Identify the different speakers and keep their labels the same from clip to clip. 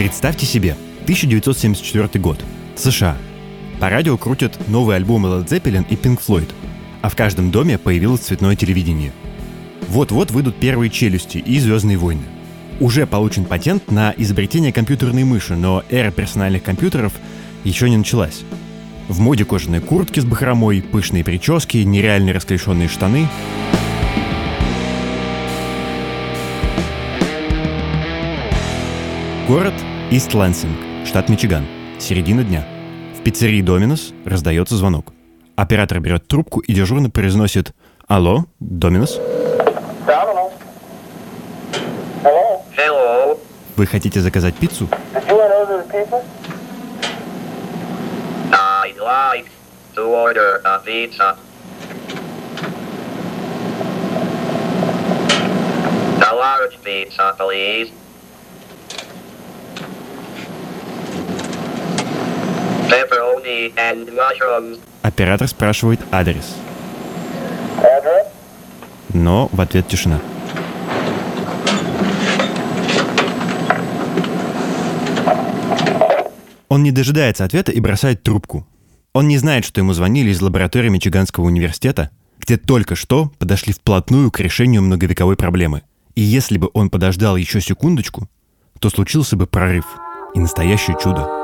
Speaker 1: Представьте себе, 1974 год, США. По радио крутят новые альбомы Led Zeppelin и Pink Floyd, а в каждом доме появилось цветное телевидение. Вот-вот выйдут первые челюсти и Звездные войны. Уже получен патент на изобретение компьютерной мыши, но эра персональных компьютеров еще не началась. В моде кожаные куртки с бахромой, пышные прически, нереально расклешенные штаны. Город Ист-Лансинг, штат Мичиган. Середина дня. В пиццерии Доминос раздается звонок. Оператор берет трубку и дежурно произносит «Алло, Доминос?»
Speaker 2: Domino's. Hello?
Speaker 3: Hello.
Speaker 1: Вы хотите заказать пиццу?
Speaker 2: Did you want to order the pizza?
Speaker 3: I'd like to order a pizza. A large pizza, please. Pepperoni and mushrooms.
Speaker 1: Оператор спрашивает адрес. Но в ответ тишина. Он не дожидается ответа и бросает трубку. Он не знает, что ему звонили из лаборатории Мичиганского университета, где только что подошли вплотную к решению многовековой проблемы. И если бы он подождал еще секундочку, то случился бы прорыв и настоящее чудо.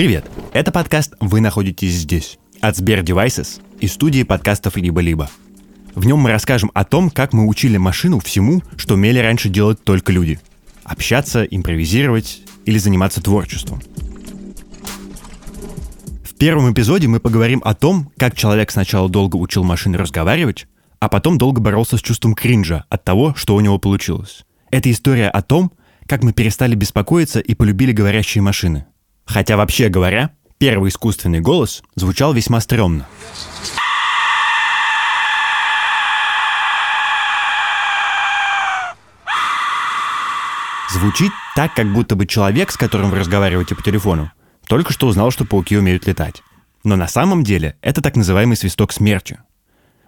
Speaker 1: Привет! Это подкаст «Вы находитесь здесь» от Сбер Devices и студии подкастов «Либо-либо». В нем мы расскажем о том, как мы учили машину всему, что умели раньше делать только люди. Общаться, импровизировать или заниматься творчеством. В первом эпизоде мы поговорим о том, как человек сначала долго учил машины разговаривать, а потом долго боролся с чувством кринжа от того, что у него получилось. Это история о том, как мы перестали беспокоиться и полюбили говорящие машины. Хотя, вообще говоря, первый искусственный голос звучал весьма стрёмно. Звучит так, как будто бы человек, с которым вы разговариваете по телефону, только что узнал, что пауки умеют летать. Но на самом деле это так называемый свисток смерти.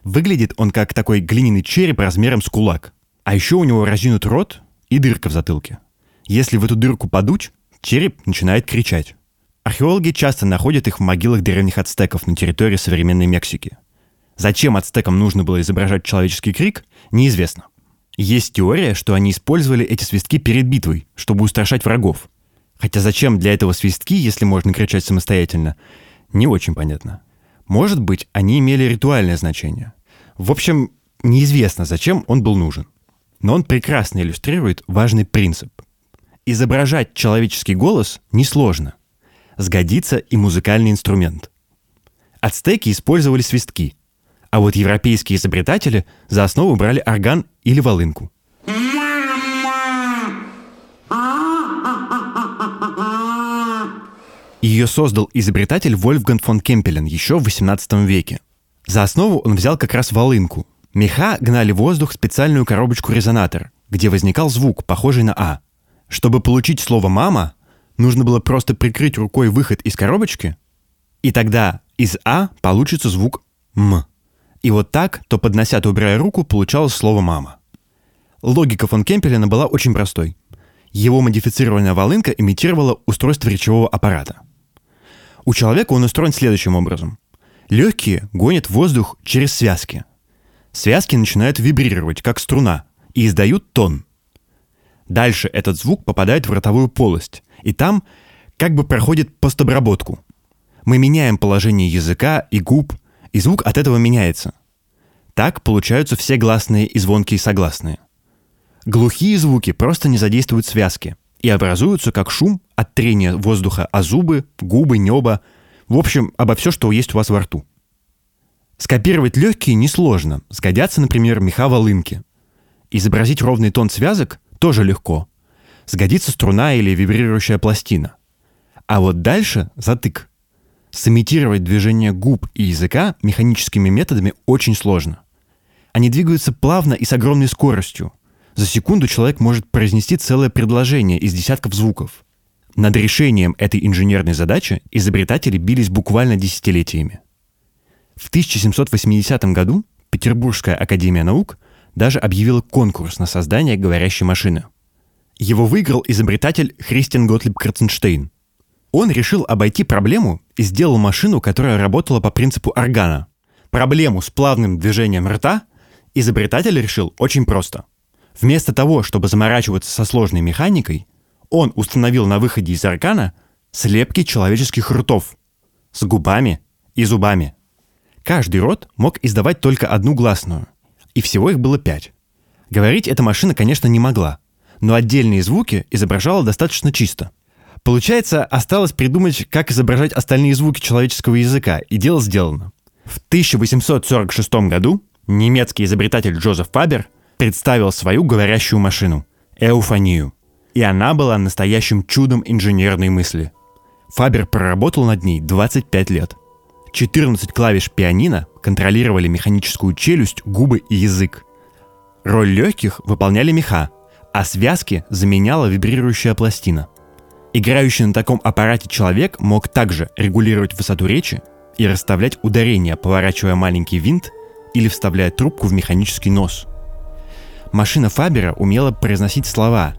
Speaker 1: Выглядит он как такой глиняный череп размером с кулак. А еще у него разинут рот и дырка в затылке. Если в эту дырку подуть, череп начинает кричать. Археологи часто находят их в могилах древних ацтеков на территории современной Мексики. Зачем ацтекам нужно было изображать человеческий крик, неизвестно. Есть теория, что они использовали эти свистки перед битвой, чтобы устрашать врагов. Хотя зачем для этого свистки, если можно кричать самостоятельно, не очень понятно. Может быть, они имели ритуальное значение. В общем, неизвестно, зачем он был нужен. Но он прекрасно иллюстрирует важный принцип. Изображать человеческий голос несложно. Сгодится и музыкальный инструмент. Ацтеки использовали свистки, а вот европейские изобретатели за основу брали орган или волынку. Ее создал изобретатель Вольфганг фон Кемпелен еще в 18 веке. За основу он взял как раз волынку. Меха гнали в воздух в специальную коробочку-резонатор, где возникал звук, похожий на «а». Чтобы получить слово «мама», нужно было просто прикрыть рукой выход из коробочки, и тогда из «а» получится звук «м». И вот так, то поднося, то убирая руку, получалось слово «мама». Логика фон Кемпелена была очень простой. Его модифицированная волынка имитировала устройство речевого аппарата. У человека он устроен следующим образом. Легкие гонят воздух через связки. Связки начинают вибрировать, как струна, и издают тон. Дальше этот звук попадает в ротовую полость, и там как бы проходит постобработку. Мы меняем положение языка и губ, и звук от этого меняется. Так получаются все гласные и звонкие согласные. Глухие звуки просто не задействуют связки и образуются как шум от трения воздуха о зубы, губы, небо, в общем, обо все, что есть у вас во рту. Скопировать легкие несложно, сгодятся, например, меха волынки. Изобразить ровный тон связок тоже легко. Сгодится струна или вибрирующая пластина. А вот дальше затык. Сымитировать движение губ и языка механическими методами очень сложно. Они двигаются плавно и с огромной скоростью. За секунду человек может произнести целое предложение из десятков звуков. Над решением этой инженерной задачи изобретатели бились буквально десятилетиями. В 1780 году Петербургская академия наук даже объявила конкурс на создание говорящей машины. Его выиграл изобретатель Христиан Готлиб Краценштейн. Он решил обойти проблему и сделал машину, которая работала по принципу органа. Проблему с плавным движением рта изобретатель решил очень просто. Вместо того, чтобы заморачиваться со сложной механикой, он установил на выходе из органа слепки человеческих ртов с губами и зубами. Каждый рот мог издавать только одну гласную, и всего их было пять. Говорить эта машина, конечно, не могла, но отдельные звуки изображала достаточно чисто – Получается, осталось придумать, как изображать остальные звуки человеческого языка, и дело сделано. В 1846 году немецкий изобретатель Джозеф Фабер представил свою говорящую машину – эуфонию. И она была настоящим чудом инженерной мысли. Фабер проработал над ней 25 лет. 14 клавиш пианино контролировали механическую челюсть, губы и язык. Роль легких выполняли меха, а связки заменяла вибрирующая пластина. Играющий на таком аппарате человек мог также регулировать высоту речи и расставлять ударения, поворачивая маленький винт или вставляя трубку в механический нос. Машина Фабера умела произносить слова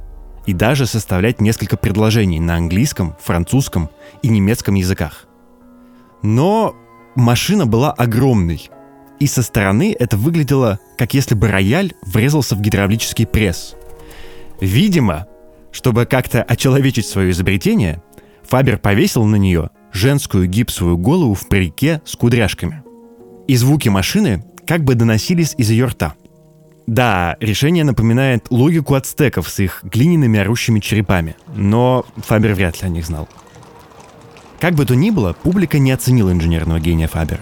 Speaker 1: и даже составлять несколько предложений на английском, французском и немецком языках. Но машина была огромной, и со стороны это выглядело, как если бы рояль врезался в гидравлический пресс. Видимо, чтобы как-то очеловечить свое изобретение, Фабер повесил на нее женскую гипсовую голову в парике с кудряшками. И звуки машины как бы доносились из ее рта. Да, решение напоминает логику ацтеков с их глиняными орущими черепами, но Фабер вряд ли о них знал. Как бы то ни было, публика не оценила инженерного гения Фабера.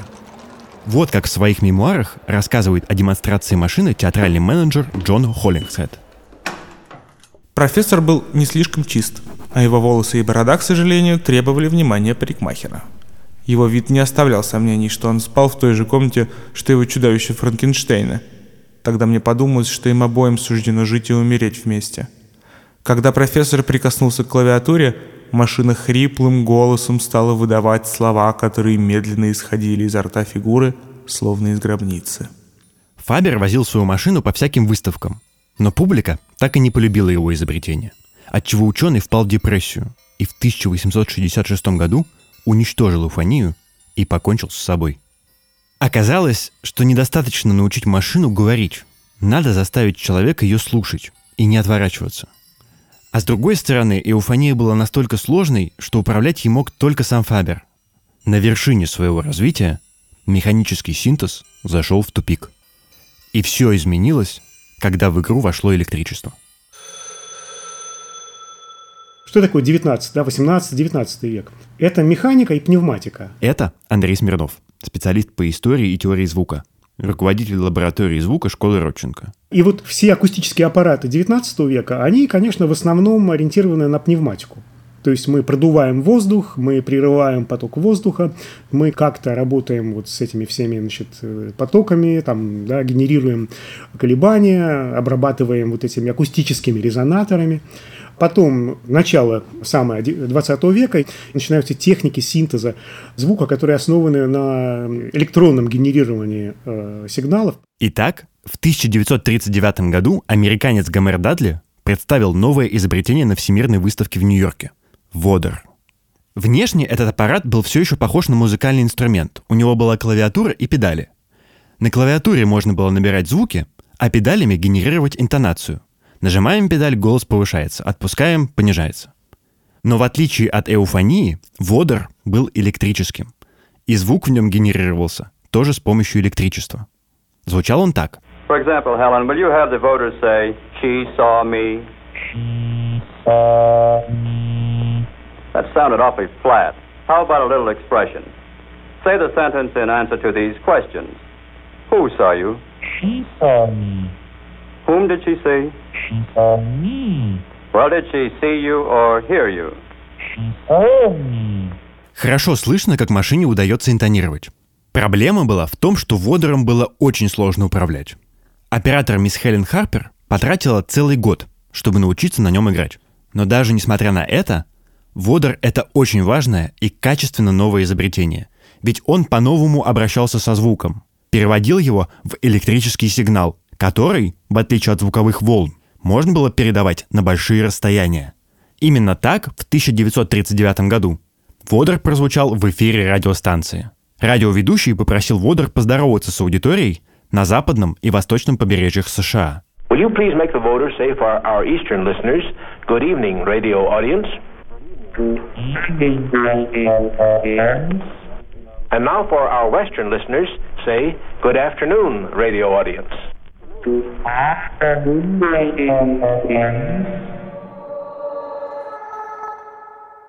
Speaker 1: Вот как в своих мемуарах рассказывает о демонстрации машины театральный менеджер Джон Холлингсхед –
Speaker 4: Профессор был не слишком чист, а его волосы и борода, к сожалению, требовали внимания парикмахера. Его вид не оставлял сомнений, что он спал в той же комнате, что его чудовище Франкенштейна. Тогда мне подумалось, что им обоим суждено жить и умереть вместе. Когда профессор прикоснулся к клавиатуре, машина хриплым голосом стала выдавать слова, которые медленно исходили изо рта фигуры, словно из гробницы.
Speaker 1: Фабер возил свою машину по всяким выставкам, но публика так и не полюбила его изобретение, отчего ученый впал в депрессию и в 1866 году уничтожил эуфонию и покончил с собой. Оказалось, что недостаточно научить машину говорить, надо заставить человека ее слушать и не отворачиваться. А с другой стороны, эуфония была настолько сложной, что управлять ей мог только сам Фабер. На вершине своего развития механический синтез зашел в тупик. И все изменилось когда в игру вошло электричество.
Speaker 5: Что такое 19, да, 18, 19 век? Это механика и пневматика.
Speaker 1: Это Андрей Смирнов, специалист по истории и теории звука, руководитель лаборатории звука школы Родченко.
Speaker 5: И вот все акустические аппараты 19 века, они, конечно, в основном ориентированы на пневматику. То есть мы продуваем воздух, мы прерываем поток воздуха, мы как-то работаем вот с этими всеми значит, потоками, там, да, генерируем колебания, обрабатываем вот этими акустическими резонаторами. Потом, начало самое 20 века, начинаются техники синтеза звука, которые основаны на электронном генерировании э, сигналов.
Speaker 1: Итак, в 1939 году американец Гомер Дадли представил новое изобретение на Всемирной выставке в Нью-Йорке – Водор. Внешне этот аппарат был все еще похож на музыкальный инструмент. У него была клавиатура и педали. На клавиатуре можно было набирать звуки, а педалями генерировать интонацию. Нажимаем педаль, голос повышается, отпускаем, понижается. Но в отличие от эуфонии, водор был электрическим. И звук в нем генерировался тоже с помощью электричества. Звучал он так.
Speaker 2: For example, Helen, will you have the voters say, she saw me? She saw me. That sounded awfully flat. How about a little expression? Say the sentence in answer to these questions. Who saw you?
Speaker 6: She saw me.
Speaker 2: Whom did she see?
Speaker 6: She saw me.
Speaker 2: Well, did she see you or hear you?
Speaker 6: She saw me.
Speaker 1: Хорошо слышно, как машине удается интонировать. Проблема была в том, что водором было очень сложно управлять. Оператор мисс Хелен Харпер потратила целый год, чтобы научиться на нем играть. Но даже несмотря на это, Водор — это очень важное и качественно новое изобретение. Ведь он по-новому обращался со звуком, переводил его в электрический сигнал, который, в отличие от звуковых волн, можно было передавать на большие расстояния. Именно так в 1939 году Водор прозвучал в эфире радиостанции. Радиоведущий попросил Водор поздороваться с аудиторией на западном и восточном побережьях США.
Speaker 7: And now for our Western listeners, say, good afternoon, radio audience.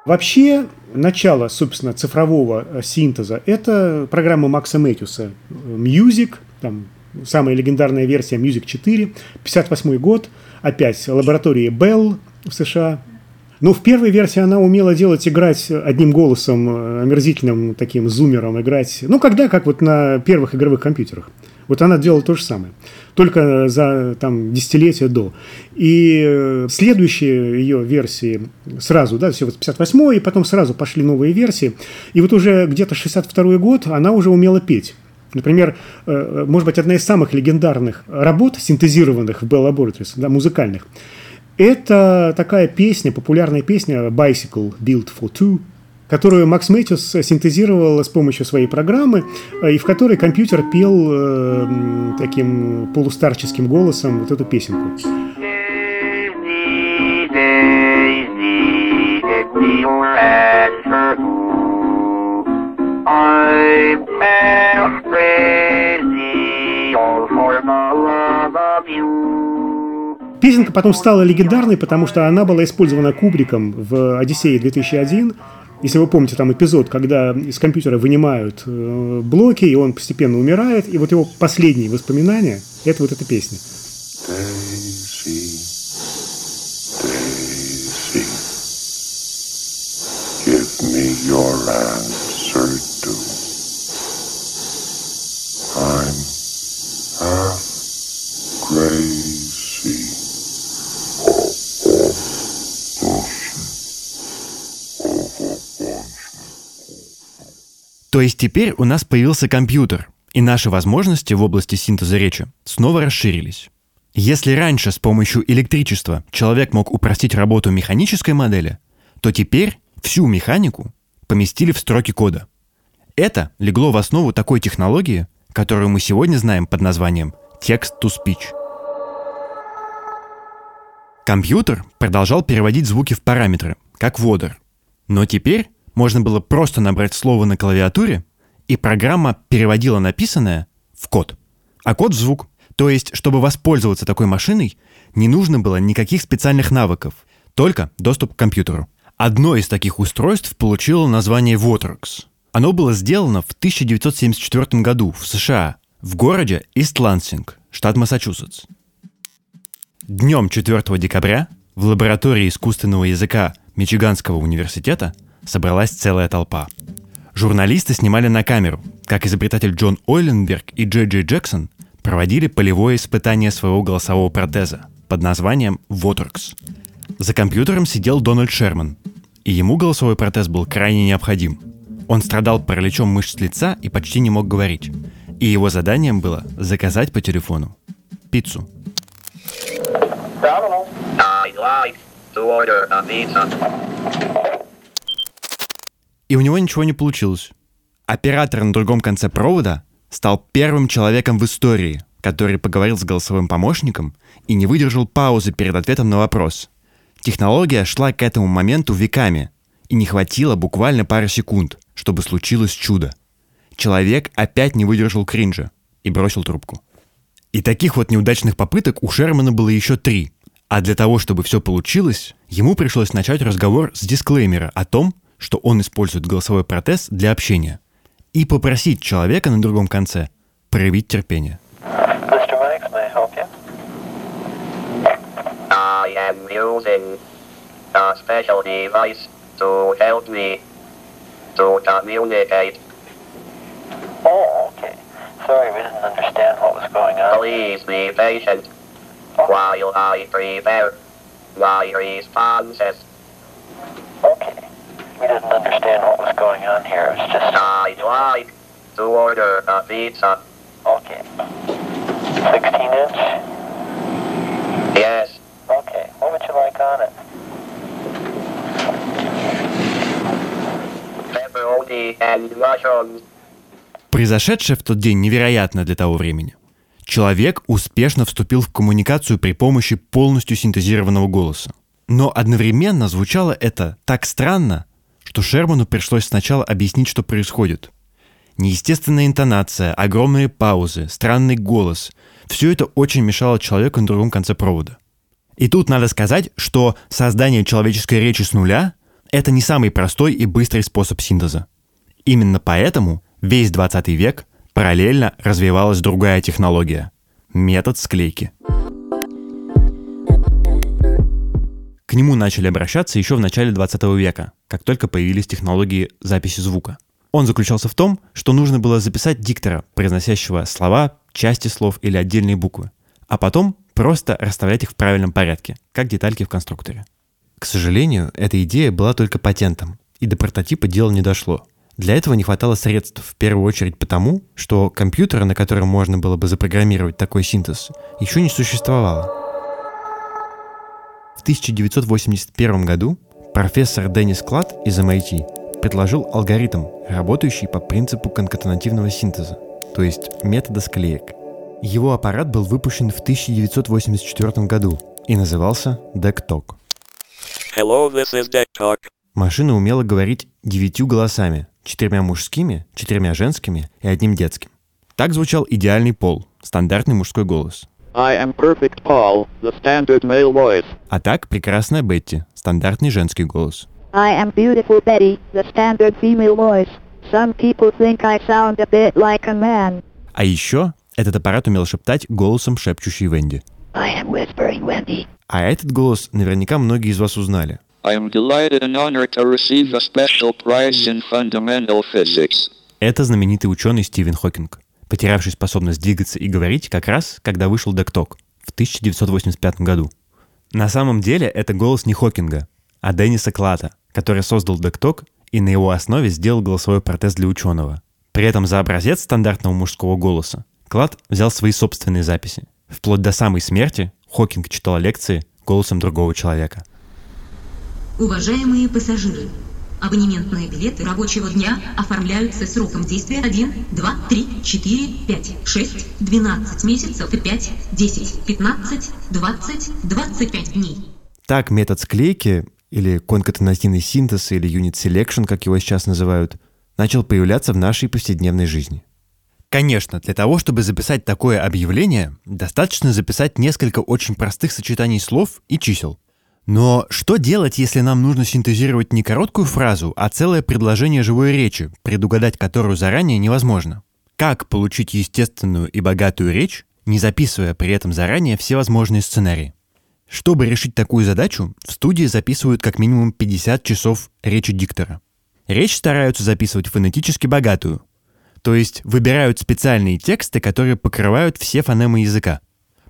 Speaker 5: Вообще, начало, собственно, цифрового э, синтеза – это программа Макса Мэтьюса Music, там самая легендарная версия Music 4, 58 год, опять лаборатории Bell в США. Но в первой версии она умела делать, играть одним голосом, э, омерзительным таким зумером, играть, ну, когда, как вот на первых игровых компьютерах. Вот она делала то же самое, только за там, десятилетия до. И э, следующие ее версии сразу, да, все вот 58 и потом сразу пошли новые версии. И вот уже где-то 62 год она уже умела петь. Например, э, может быть, одна из самых легендарных работ, синтезированных в Bell Laboratories, да, музыкальных, это такая песня, популярная песня Bicycle Built for Two, которую Макс Мэтьюс синтезировал с помощью своей программы, э, и в которой компьютер пел э, таким полустарческим голосом вот эту песенку. Песенка потом стала легендарной, потому что она была использована Кубриком в «Одиссее 2001», если вы помните там эпизод, когда из компьютера вынимают э, блоки, и он постепенно умирает, и вот его последние воспоминания – это вот эта песня.
Speaker 8: Give me your answer
Speaker 1: То есть теперь у нас появился компьютер, и наши возможности в области синтеза речи снова расширились. Если раньше с помощью электричества человек мог упростить работу механической модели, то теперь всю механику поместили в строки кода. Это легло в основу такой технологии, которую мы сегодня знаем под названием text-to-speech. Компьютер продолжал переводить звуки в параметры, как водор. Но теперь можно было просто набрать слово на клавиатуре, и программа переводила написанное в код, а код в звук. То есть, чтобы воспользоваться такой машиной, не нужно было никаких специальных навыков, только доступ к компьютеру. Одно из таких устройств получило название Waterx. Оно было сделано в 1974 году в США, в городе Ист-Лансинг, штат Массачусетс. Днем 4 декабря в лаборатории искусственного языка Мичиганского университета собралась целая толпа. Журналисты снимали на камеру, как изобретатель Джон Ойленберг и Джей Джей Джексон проводили полевое испытание своего голосового протеза под названием Waterx. За компьютером сидел Дональд Шерман, и ему голосовой протез был крайне необходим. Он страдал параличом мышц лица и почти не мог говорить. И его заданием было заказать по телефону пиццу.
Speaker 3: I'd like to order a pizza.
Speaker 1: И у него ничего не получилось. Оператор на другом конце провода стал первым человеком в истории, который поговорил с голосовым помощником и не выдержал паузы перед ответом на вопрос. Технология шла к этому моменту веками, и не хватило буквально пары секунд, чтобы случилось чудо. Человек опять не выдержал кринжа и бросил трубку. И таких вот неудачных попыток у Шермана было еще три. А для того, чтобы все получилось, ему пришлось начать разговор с дисклеймера о том, что он использует голосовой протез для общения, и попросить человека на другом конце проявить терпение.
Speaker 6: Oh. Sorry, we didn't understand what was going on.
Speaker 3: Please be patient while I prepare my responses.
Speaker 6: We didn't understand what was going on here. It was just
Speaker 3: I'd like to order a pizza.
Speaker 6: okay. 16 inch.
Speaker 3: Yes.
Speaker 6: Okay. What would you like on it?
Speaker 3: Pepperoni and mushrooms.
Speaker 1: Произошедшее в тот день невероятно для того времени. Человек успешно вступил в коммуникацию при помощи полностью синтезированного голоса. Но одновременно звучало это так странно, что Шерману пришлось сначала объяснить, что происходит. Неестественная интонация, огромные паузы, странный голос – все это очень мешало человеку на другом конце провода. И тут надо сказать, что создание человеческой речи с нуля – это не самый простой и быстрый способ синтеза. Именно поэтому весь 20 век параллельно развивалась другая технология – метод склейки. К нему начали обращаться еще в начале 20 века, как только появились технологии записи звука. Он заключался в том, что нужно было записать диктора, произносящего слова, части слов или отдельные буквы, а потом просто расставлять их в правильном порядке, как детальки в конструкторе. К сожалению, эта идея была только патентом, и до прототипа дело не дошло. Для этого не хватало средств, в первую очередь потому, что компьютера, на котором можно было бы запрограммировать такой синтез, еще не существовало. В 1981 году профессор Деннис Клад из MIT предложил алгоритм, работающий по принципу конкатенативного синтеза, то есть метода склеек. Его аппарат был выпущен в 1984 году и назывался DECTOC.
Speaker 9: Hello, this is Deck Talk.
Speaker 1: Машина умела говорить девятью голосами, четырьмя мужскими, четырьмя женскими и одним детским. Так звучал идеальный пол, стандартный мужской голос.
Speaker 10: I am perfect Paul, the standard male voice.
Speaker 1: А так прекрасная Бетти, стандартный женский голос.
Speaker 11: I am beautiful Betty, the standard female voice. Some people think I sound a bit like a man.
Speaker 1: А еще этот аппарат умел шептать голосом шепчущей Венди.
Speaker 11: I am whispering Wendy.
Speaker 1: А этот голос наверняка многие из вас узнали.
Speaker 9: I am delighted and honored to receive a special prize in fundamental physics.
Speaker 1: Это знаменитый ученый Стивен Хокинг, потерявший способность двигаться и говорить как раз, когда вышел Декток в 1985 году. На самом деле это голос не Хокинга, а Денниса Клата, который создал Декток и на его основе сделал голосовой протез для ученого. При этом за образец стандартного мужского голоса Клад взял свои собственные записи. Вплоть до самой смерти Хокинг читал лекции голосом другого человека.
Speaker 12: Уважаемые пассажиры, абонементные билеты рабочего дня оформляются сроком действия 1, 2, 3, 4, 5, 6, 12 месяцев и 5, 10, 15, 20, 25 дней.
Speaker 1: Так метод склейки, или конкатенативный синтез, или unit selection, как его сейчас называют, начал появляться в нашей повседневной жизни. Конечно, для того, чтобы записать такое объявление, достаточно записать несколько очень простых сочетаний слов и чисел. Но что делать, если нам нужно синтезировать не короткую фразу, а целое предложение живой речи, предугадать которую заранее невозможно? Как получить естественную и богатую речь, не записывая при этом заранее все возможные сценарии? Чтобы решить такую задачу, в студии записывают как минимум 50 часов речи диктора. Речь стараются записывать фонетически богатую, то есть выбирают специальные тексты, которые покрывают все фонемы языка.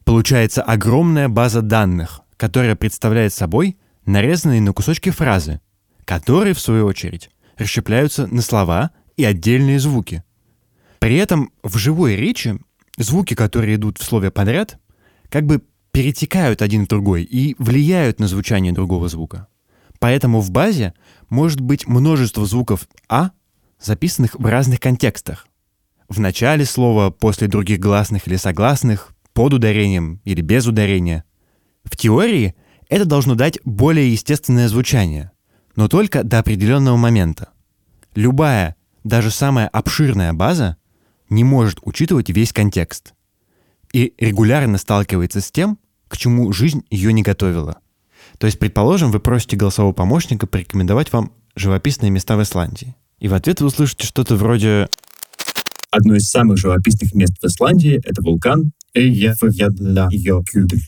Speaker 1: Получается огромная база данных, которая представляет собой нарезанные на кусочки фразы, которые, в свою очередь, расщепляются на слова и отдельные звуки. При этом в живой речи звуки, которые идут в слове подряд, как бы перетекают один в другой и влияют на звучание другого звука. Поэтому в базе может быть множество звуков «а», записанных в разных контекстах. В начале слова, после других гласных или согласных, под ударением или без ударения. В теории это должно дать более естественное звучание, но только до определенного момента. Любая, даже самая обширная база не может учитывать весь контекст и регулярно сталкивается с тем, к чему жизнь ее не готовила. То есть, предположим, вы просите голосового помощника порекомендовать вам живописные места в Исландии. И в ответ вы услышите что-то вроде
Speaker 13: Одно из самых живописных мест в Исландии — это вулкан Эйяфьядляйокюдль.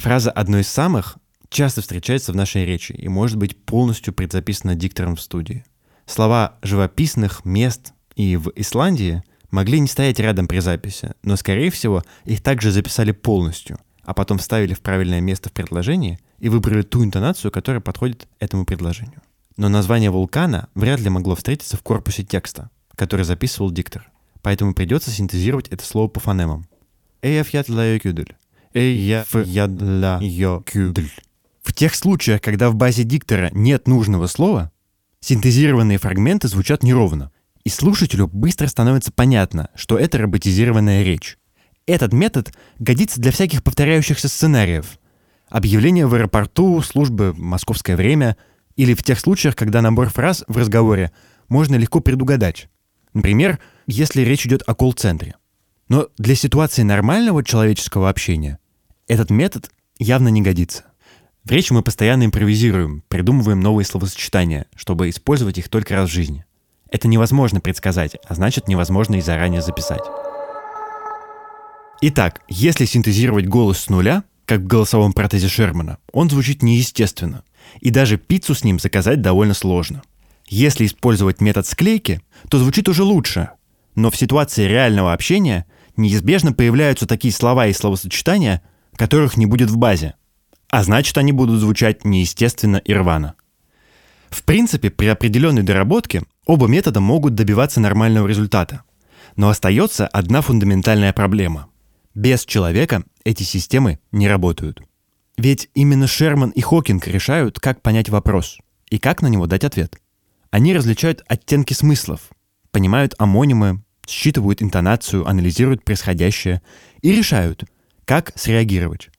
Speaker 1: Фраза «одно из самых» часто встречается в нашей речи и может быть полностью предзаписана диктором в студии. Слова «живописных мест» и «в Исландии» могли не стоять рядом при записи, но, скорее всего, их также записали полностью, а потом вставили в правильное место в предложении и выбрали ту интонацию, которая подходит этому предложению. Но название вулкана вряд ли могло встретиться в корпусе текста, который записывал диктор. Поэтому придется синтезировать это слово по фонемам. Эйяфьятляйокюдль. Эйяфьядляйокюдль. В тех случаях, когда в базе диктора нет нужного слова, синтезированные фрагменты звучат неровно, и слушателю быстро становится понятно, что это роботизированная речь. Этот метод годится для всяких повторяющихся сценариев. Объявление в аэропорту, службы «Московское время» или в тех случаях, когда набор фраз в разговоре можно легко предугадать. Например, если речь идет о колл-центре. Но для ситуации нормального человеческого общения этот метод явно не годится. В речи мы постоянно импровизируем, придумываем новые словосочетания, чтобы использовать их только раз в жизни. Это невозможно предсказать, а значит невозможно и заранее записать. Итак, если синтезировать голос с нуля, как в голосовом протезе Шермана, он звучит неестественно. И даже пиццу с ним заказать довольно сложно. Если использовать метод склейки, то звучит уже лучше. Но в ситуации реального общения неизбежно появляются такие слова и словосочетания, которых не будет в базе. А значит, они будут звучать неестественно и рвано. В принципе, при определенной доработке оба метода могут добиваться нормального результата. Но остается одна фундаментальная проблема. Без человека эти системы не работают. Ведь именно Шерман и Хокинг решают, как понять вопрос и как на него дать ответ. Они различают оттенки смыслов, понимают амонимы, считывают интонацию, анализируют происходящее и решают, как среагировать.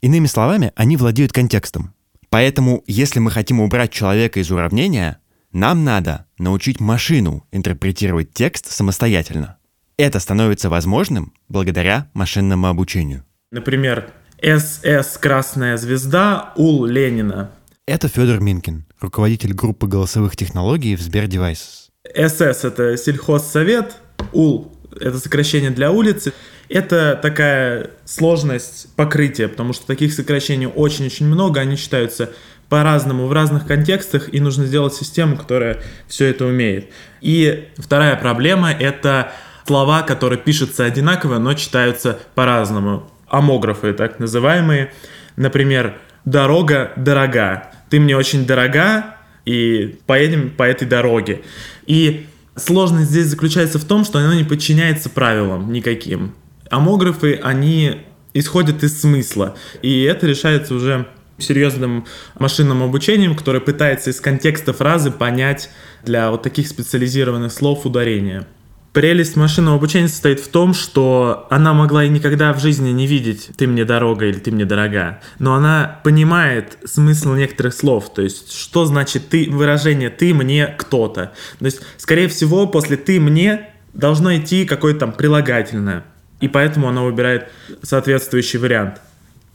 Speaker 1: Иными словами, они владеют контекстом. Поэтому, если мы хотим убрать человека из уравнения, нам надо научить машину интерпретировать текст самостоятельно. Это становится возможным благодаря машинному обучению.
Speaker 4: Например, СС Красная Звезда УЛ Ленина.
Speaker 1: Это Федор Минкин, руководитель группы голосовых технологий в Сбер Devices.
Speaker 4: СС это сельхозсовет, УЛ это сокращение для улицы. Это такая сложность покрытия, потому что таких сокращений очень-очень много, они считаются по-разному в разных контекстах, и нужно сделать систему, которая все это умеет. И вторая проблема — это слова, которые пишутся одинаково, но читаются по-разному. Амографы, так называемые. Например, «дорога дорога». «Ты мне очень дорога, и поедем по этой дороге». И сложность здесь заключается в том, что она не подчиняется правилам никаким амографы, они исходят из смысла. И это решается уже серьезным машинным обучением, которое пытается из контекста фразы понять для вот таких специализированных слов ударения. Прелесть машинного обучения состоит в том, что она могла и никогда в жизни не видеть «ты мне дорога» или «ты мне дорога», но она понимает смысл некоторых слов, то есть что значит «ты» выражение «ты мне кто-то». То есть, скорее всего, после «ты мне» должно идти какое-то там прилагательное и поэтому она выбирает соответствующий вариант.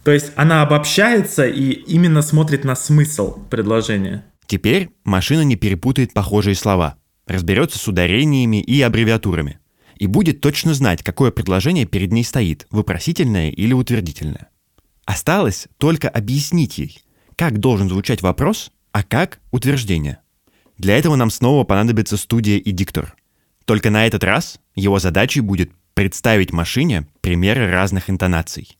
Speaker 4: То есть она обобщается и именно смотрит на смысл предложения.
Speaker 1: Теперь машина не перепутает похожие слова, разберется с ударениями и аббревиатурами и будет точно знать, какое предложение перед ней стоит, вопросительное или утвердительное. Осталось только объяснить ей, как должен звучать вопрос, а как утверждение. Для этого нам снова понадобится студия и диктор. Только на этот раз его задачей будет представить машине примеры разных интонаций.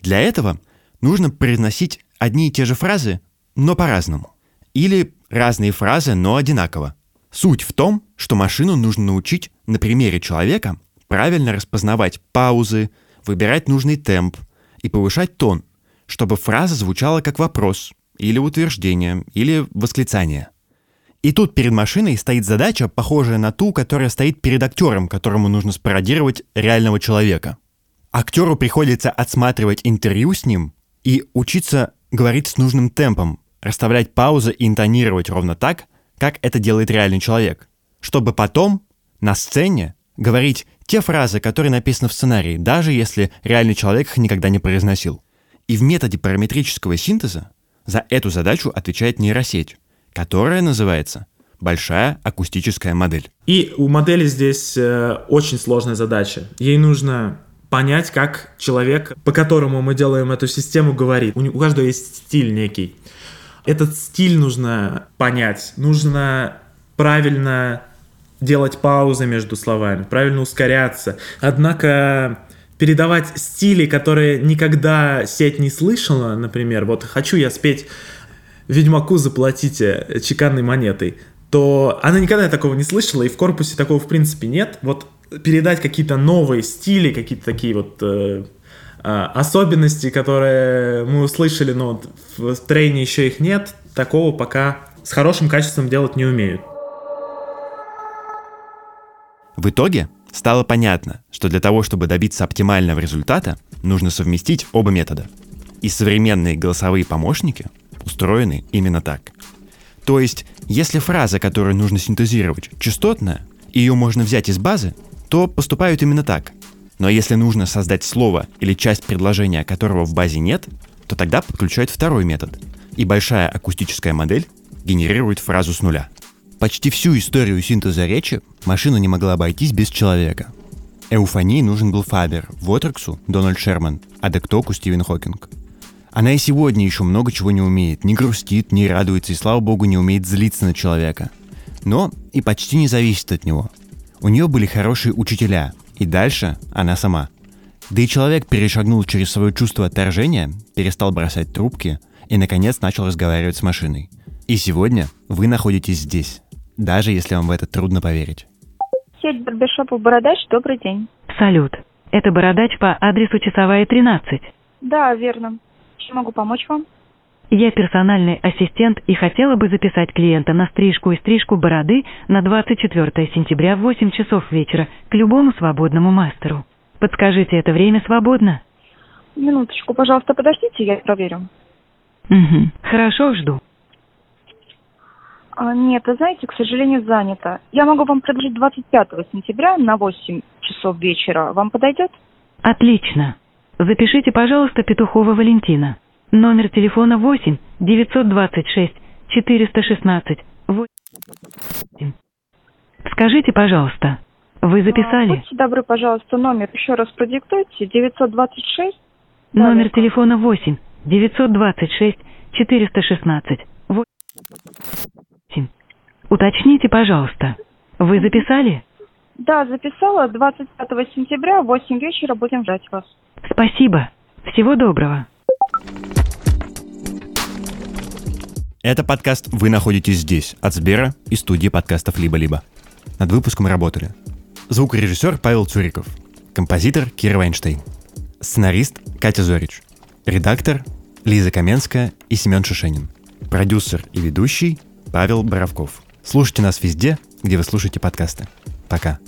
Speaker 1: Для этого нужно произносить одни и те же фразы, но по-разному. Или разные фразы, но одинаково. Суть в том, что машину нужно научить на примере человека правильно распознавать паузы, выбирать нужный темп и повышать тон, чтобы фраза звучала как вопрос, или утверждение, или восклицание. И тут перед машиной стоит задача, похожая на ту, которая стоит перед актером, которому нужно спародировать реального человека. Актеру приходится отсматривать интервью с ним и учиться говорить с нужным темпом, расставлять паузы и интонировать ровно так, как это делает реальный человек, чтобы потом на сцене говорить те фразы, которые написаны в сценарии, даже если реальный человек их никогда не произносил. И в методе параметрического синтеза за эту задачу отвечает нейросеть которая называется большая акустическая модель.
Speaker 4: И у модели здесь э, очень сложная задача. Ей нужно понять, как человек, по которому мы делаем эту систему, говорит. У, у каждого есть стиль некий. Этот стиль нужно понять. Нужно правильно делать паузы между словами, правильно ускоряться. Однако передавать стили, которые никогда сеть не слышала, например, вот хочу я спеть Ведьмаку заплатите чеканной монетой, то она никогда такого не слышала, и в корпусе такого в принципе нет. Вот передать какие-то новые стили, какие-то такие вот э, э, особенности, которые мы услышали, но вот в трейне еще их нет, такого пока с хорошим качеством делать не умеют.
Speaker 1: В итоге стало понятно, что для того, чтобы добиться оптимального результата, нужно совместить оба метода. И современные голосовые помощники устроены именно так. То есть, если фраза, которую нужно синтезировать, частотная, ее можно взять из базы, то поступают именно так. Но если нужно создать слово или часть предложения, которого в базе нет, то тогда подключают второй метод. И большая акустическая модель генерирует фразу с нуля. Почти всю историю синтеза речи машина не могла обойтись без человека. Эуфонии нужен был Фабер, Вотрексу – Дональд Шерман, а Дектоку – Стивен Хокинг. Она и сегодня еще много чего не умеет, не грустит, не радуется и, слава богу, не умеет злиться на человека. Но и почти не зависит от него. У нее были хорошие учителя, и дальше она сама. Да и человек перешагнул через свое чувство отторжения, перестал бросать трубки и, наконец, начал разговаривать с машиной. И сегодня вы находитесь здесь, даже если вам в это трудно поверить.
Speaker 14: Сеть барбершопов «Бородач», добрый день.
Speaker 15: Салют. Это Бородач по адресу Часовая, 13.
Speaker 14: Да, верно. Чем могу помочь вам?
Speaker 15: Я персональный ассистент и хотела бы записать клиента на стрижку и стрижку бороды на 24 сентября в 8 часов вечера к любому свободному мастеру. Подскажите, это время свободно?
Speaker 14: Минуточку, пожалуйста, подождите, я проверю.
Speaker 15: Угу. Хорошо, жду.
Speaker 14: А, нет, вы знаете, к сожалению, занято. Я могу вам предложить 25 сентября на 8 часов вечера. Вам подойдет?
Speaker 15: Отлично. Запишите, пожалуйста, Петухова Валентина. Номер телефона 8 926 416 8. Скажите, пожалуйста, вы записали?
Speaker 14: А, будьте добры, пожалуйста, номер еще раз продиктуйте. 926.
Speaker 15: Номер телефона 8 926 416 8. Уточните, пожалуйста, вы записали?
Speaker 14: Да, записала. 25 сентября в 8 вечера будем ждать вас.
Speaker 15: Спасибо. Всего доброго.
Speaker 1: Это подкаст «Вы находитесь здесь» от Сбера и студии подкастов «Либо-либо». Над выпуском работали звукорежиссер Павел Цуриков, композитор Кира Вайнштейн, сценарист Катя Зорич, редактор Лиза Каменская и Семен Шишенин, продюсер и ведущий Павел Боровков. Слушайте нас везде, где вы слушаете подкасты. Пока.